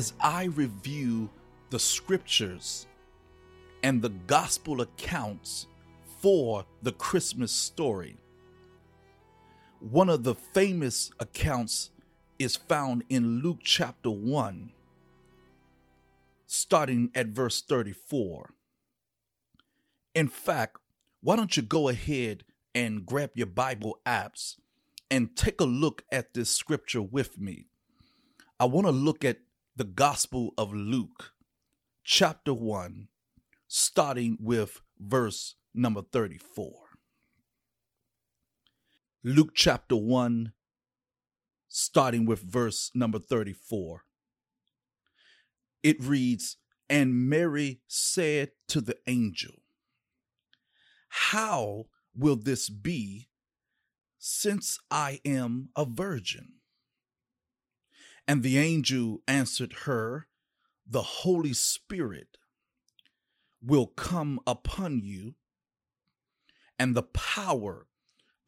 as I review the scriptures and the gospel accounts for the Christmas story, one of the famous accounts is found in Luke chapter 1, starting at verse 34. In fact, why don't you go ahead and grab your Bible apps and take a look at this scripture with me? I want to look at the Gospel of Luke, chapter 1, starting with verse number 34. Luke chapter 1, starting with verse number 34. It reads, And Mary said to the angel, How will this be since I am a virgin? And the angel answered her, The Holy Spirit will come upon you, and the power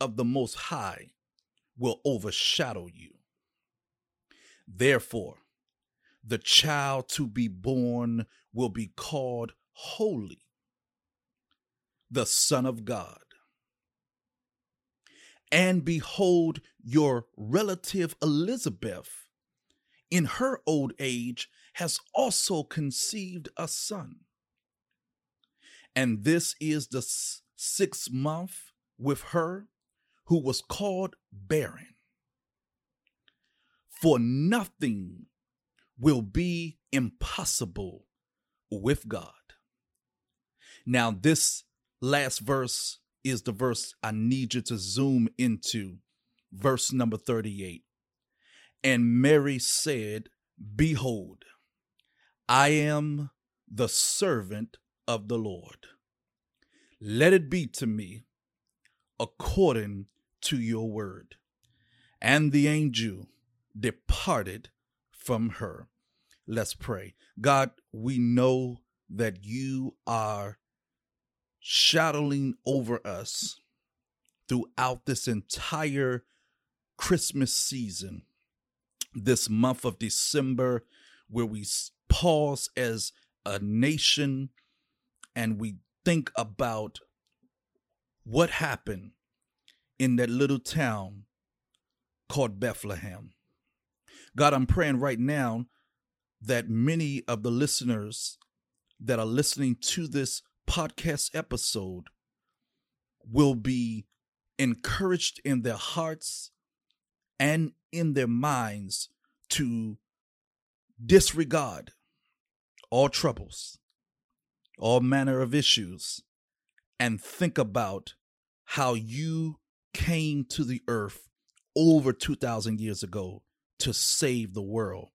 of the Most High will overshadow you. Therefore, the child to be born will be called Holy, the Son of God. And behold, your relative Elizabeth in her old age, has also conceived a son. And this is the sixth month with her who was called barren. For nothing will be impossible with God. Now, this last verse is the verse I need you to zoom into, verse number 38. And Mary said, Behold, I am the servant of the Lord. Let it be to me according to your word. And the angel departed from her. Let's pray. God, we know that you are shadowing over us throughout this entire Christmas season this month of December where we pause as a nation and we think about what happened in that little town called Bethlehem. God, I'm praying right now that many of the listeners that are listening to this podcast episode will be encouraged in their hearts and in their minds to disregard all troubles, all manner of issues, and think about how you came to the earth over 2,000 years ago to save the world.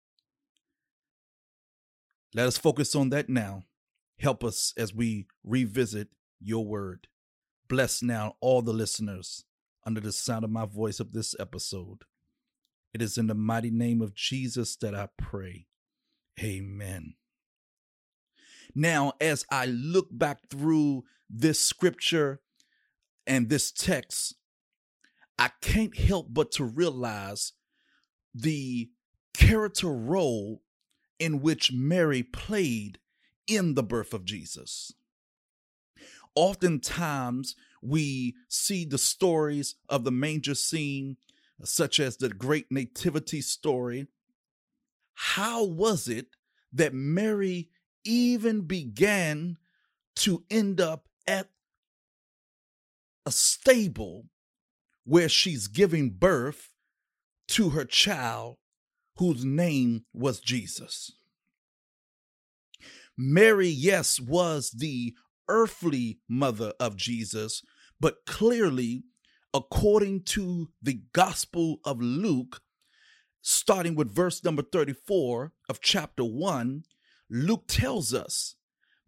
Let us focus on that now. Help us as we revisit your word. Bless now all the listeners under the sound of my voice of this episode. It is in the mighty name of Jesus that I pray. Amen. Now, as I look back through this scripture and this text, I can't help but to realize the character role in which Mary played in the birth of Jesus. Oftentimes, we see the stories of the manger scene such as the great nativity story, how was it that Mary even began to end up at a stable where she's giving birth to her child whose name was Jesus? Mary, yes, was the earthly mother of Jesus, but clearly according to the Gospel of Luke, starting with verse number 34 of chapter 1, Luke tells us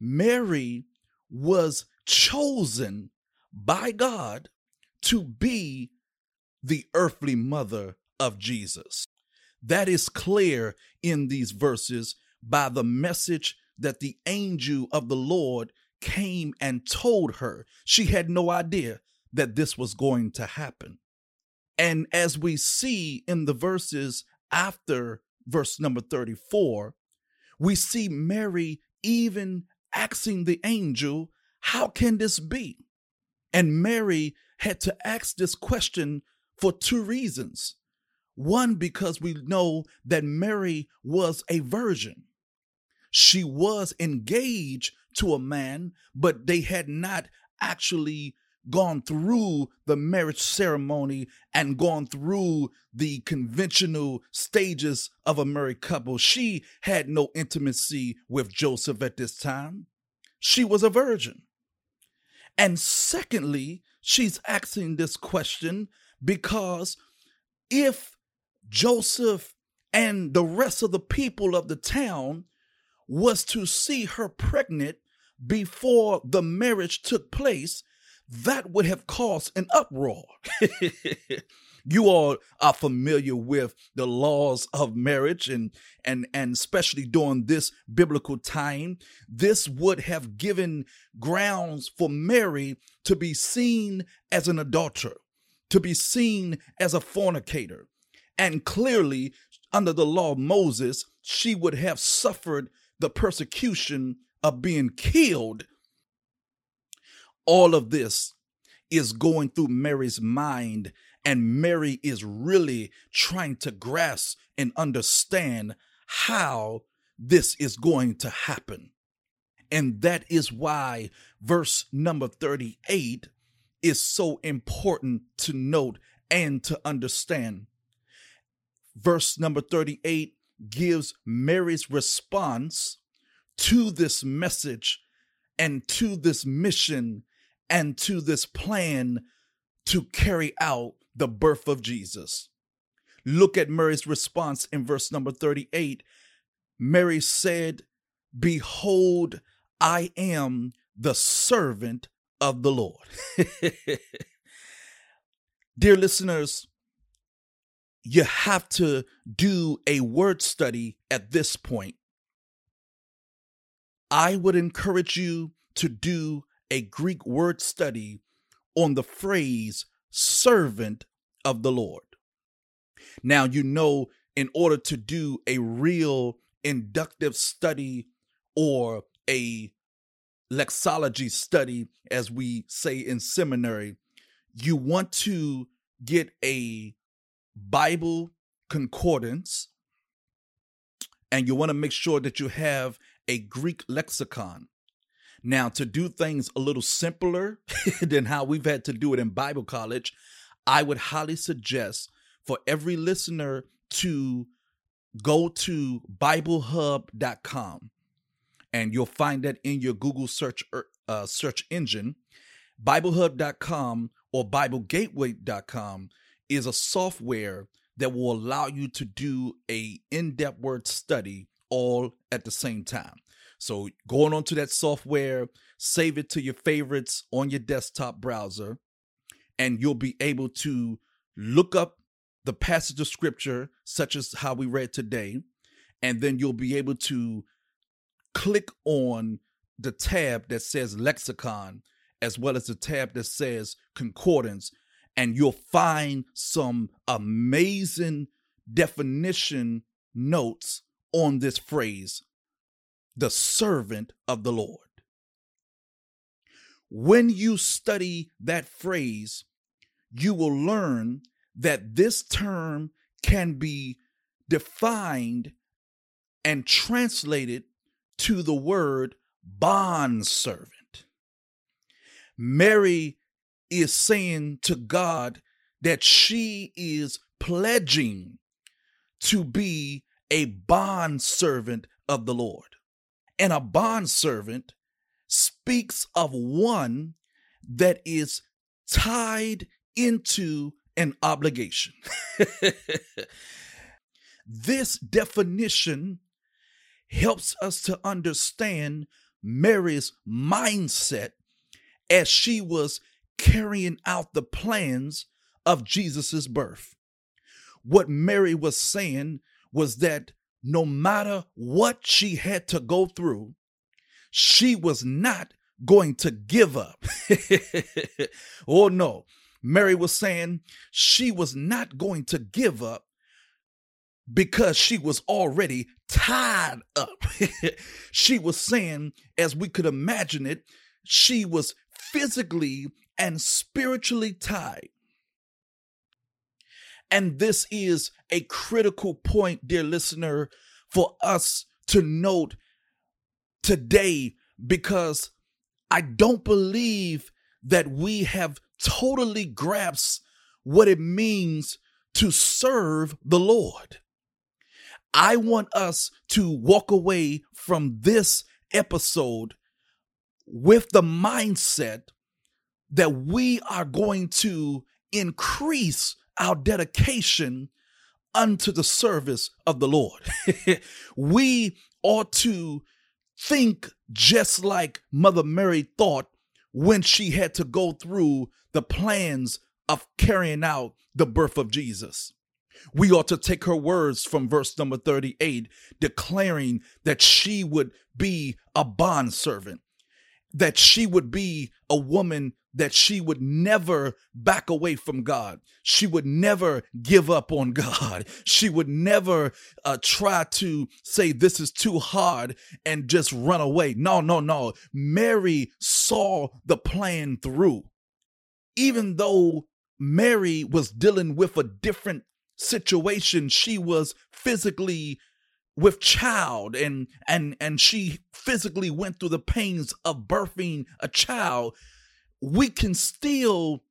Mary was chosen by God to be the earthly mother of Jesus. That is clear in these verses by the message that the angel of the Lord came and told her. She had no idea that this was going to happen. And as we see in the verses after verse number 34, we see Mary even asking the angel, How can this be? And Mary had to ask this question for two reasons. One, because we know that Mary was a virgin. She was engaged to a man, but they had not actually gone through the marriage ceremony and gone through the conventional stages of a married couple. She had no intimacy with Joseph at this time. She was a virgin. And secondly, she's asking this question because if Joseph and the rest of the people of the town was to see her pregnant before the marriage took place, that would have caused an uproar. you all are familiar with the laws of marriage and and and especially during this biblical time this would have given grounds for mary to be seen as an adulterer to be seen as a fornicator and clearly under the law of moses she would have suffered the persecution of being killed all of this is going through Mary's mind, and Mary is really trying to grasp and understand how this is going to happen. And that is why verse number 38 is so important to note and to understand. Verse number 38 gives Mary's response to this message and to this mission and to this plan to carry out the birth of Jesus. Look at Mary's response in verse number 38. Mary said, Behold, I am the servant of the Lord. Dear listeners, you have to do a word study at this point. I would encourage you to do a Greek word study on the phrase servant of the Lord. Now, you know, in order to do a real inductive study or a lexology study, as we say in seminary, you want to get a Bible concordance and you want to make sure that you have a Greek lexicon. Now, to do things a little simpler than how we've had to do it in Bible college, I would highly suggest for every listener to go to BibleHub.com and you'll find that in your Google search er, uh, search engine. BibleHub.com or BibleGateway.com is a software that will allow you to do a in-depth word study all at the same time. So going onto that software, save it to your favorites on your desktop browser, and you'll be able to look up the passage of scripture, such as how we read today, and then you'll be able to click on the tab that says lexicon, as well as the tab that says concordance, and you'll find some amazing definition notes on this phrase the servant of the Lord. When you study that phrase, you will learn that this term can be defined and translated to the word bondservant. Mary is saying to God that she is pledging to be a bondservant of the Lord and a bondservant speaks of one that is tied into an obligation. this definition helps us to understand Mary's mindset as she was carrying out the plans of Jesus's birth. What Mary was saying was that no matter what she had to go through, she was not going to give up. oh no. Mary was saying she was not going to give up because she was already tied up. she was saying, as we could imagine it, she was physically and spiritually tied. And this is a critical point, dear listener, for us to note today because I don't believe that we have totally grasped what it means to serve the Lord. I want us to walk away from this episode with the mindset that we are going to increase our dedication unto the service of the Lord. we ought to think just like Mother Mary thought when she had to go through the plans of carrying out the birth of Jesus. We ought to take her words from verse number 38, declaring that she would be a bondservant, that she would be a woman that she would never back away from God. She would never give up on God. She would never uh, try to say, This is too hard and just run away. No, no, no. Mary saw the plan through. Even though Mary was dealing with a different situation, she was physically with child and and and she physically went through the pains of birthing a child we can still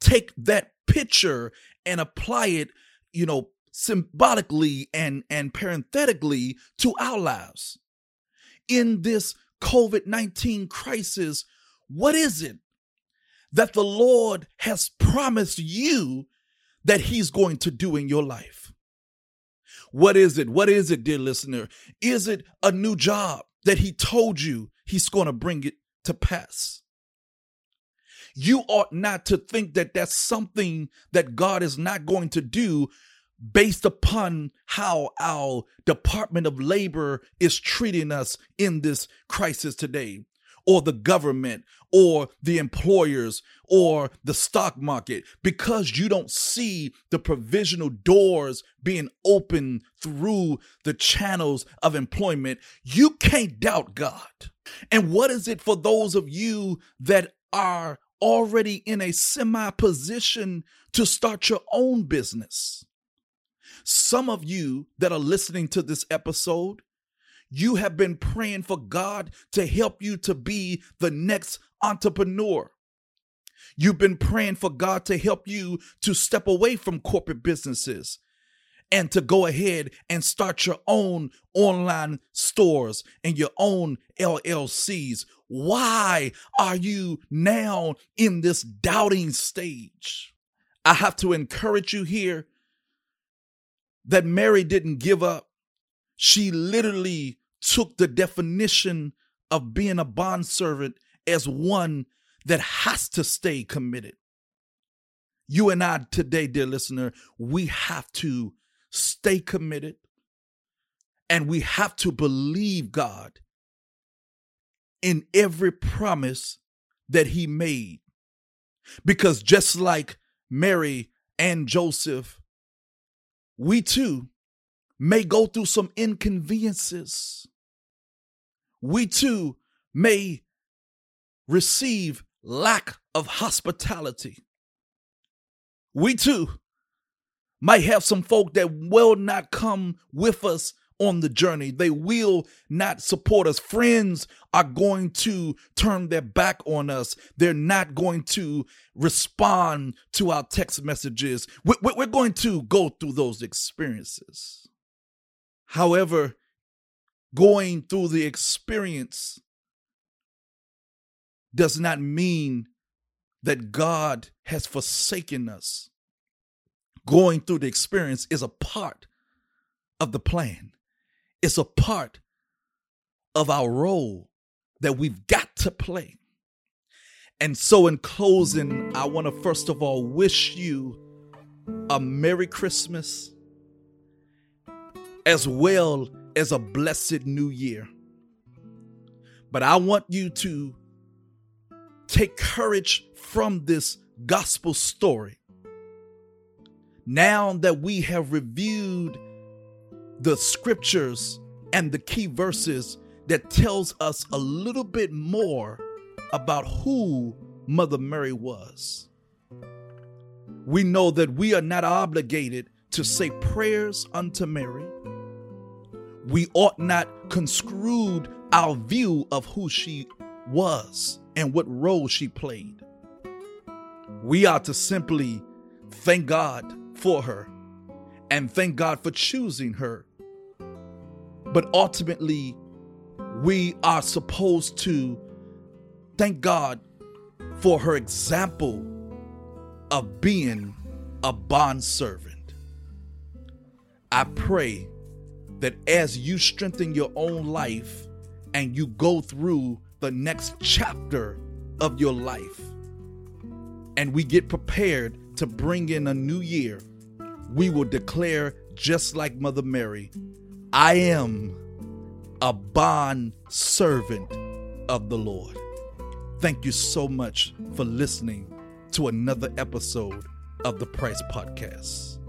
take that picture and apply it, you know, symbolically and and parenthetically to our lives. In this COVID-19 crisis, what is it that the Lord has promised you that he's going to do in your life? What is it? What is it, dear listener? Is it a new job that he told you he's going to bring it to pass? You ought not to think that that's something that God is not going to do based upon how our Department of Labor is treating us in this crisis today, or the government, or the employers, or the stock market, because you don't see the provisional doors being open through the channels of employment, you can't doubt God. And what is it for those of you that are already in a semi position to start your own business. Some of you that are listening to this episode, you have been praying for God to help you to be the next entrepreneur. You've been praying for God to help you to step away from corporate businesses and to go ahead and start your own online stores and your own LLCs. Why are you now in this doubting stage? I have to encourage you here that Mary didn't give up. She literally took the definition of being a bondservant as one that has to stay committed. You and I today, dear listener, we have to stay committed, and we have to believe God in every promise that He made. Because just like Mary and Joseph, we too may go through some inconveniences. We too may receive lack of hospitality. We too might have some folk that will not come with us on the journey. They will not support us. Friends are going to turn their back on us. They're not going to respond to our text messages. We're going to go through those experiences. However, going through the experience does not mean that God has forsaken us going through the experience is a part of the plan. It's a part of our role that we've got to play. And so, in closing, I want to first of all wish you a Merry Christmas as well as a blessed New Year. But I want you to take courage from this gospel story now that we have reviewed the scriptures and the key verses that tells us a little bit more about who Mother Mary was. We know that we are not obligated to say prayers unto Mary. We ought not construed our view of who she was and what role she played. We are to simply thank God for her and thank God for choosing her. But ultimately, we are supposed to thank God for her example of being a bond servant. I pray that as you strengthen your own life and you go through the next chapter of your life, and we get prepared to bring in a new year, we will declare, just like Mother Mary, I am a bond servant of the Lord. Thank you so much for listening to another episode of the Price Podcast.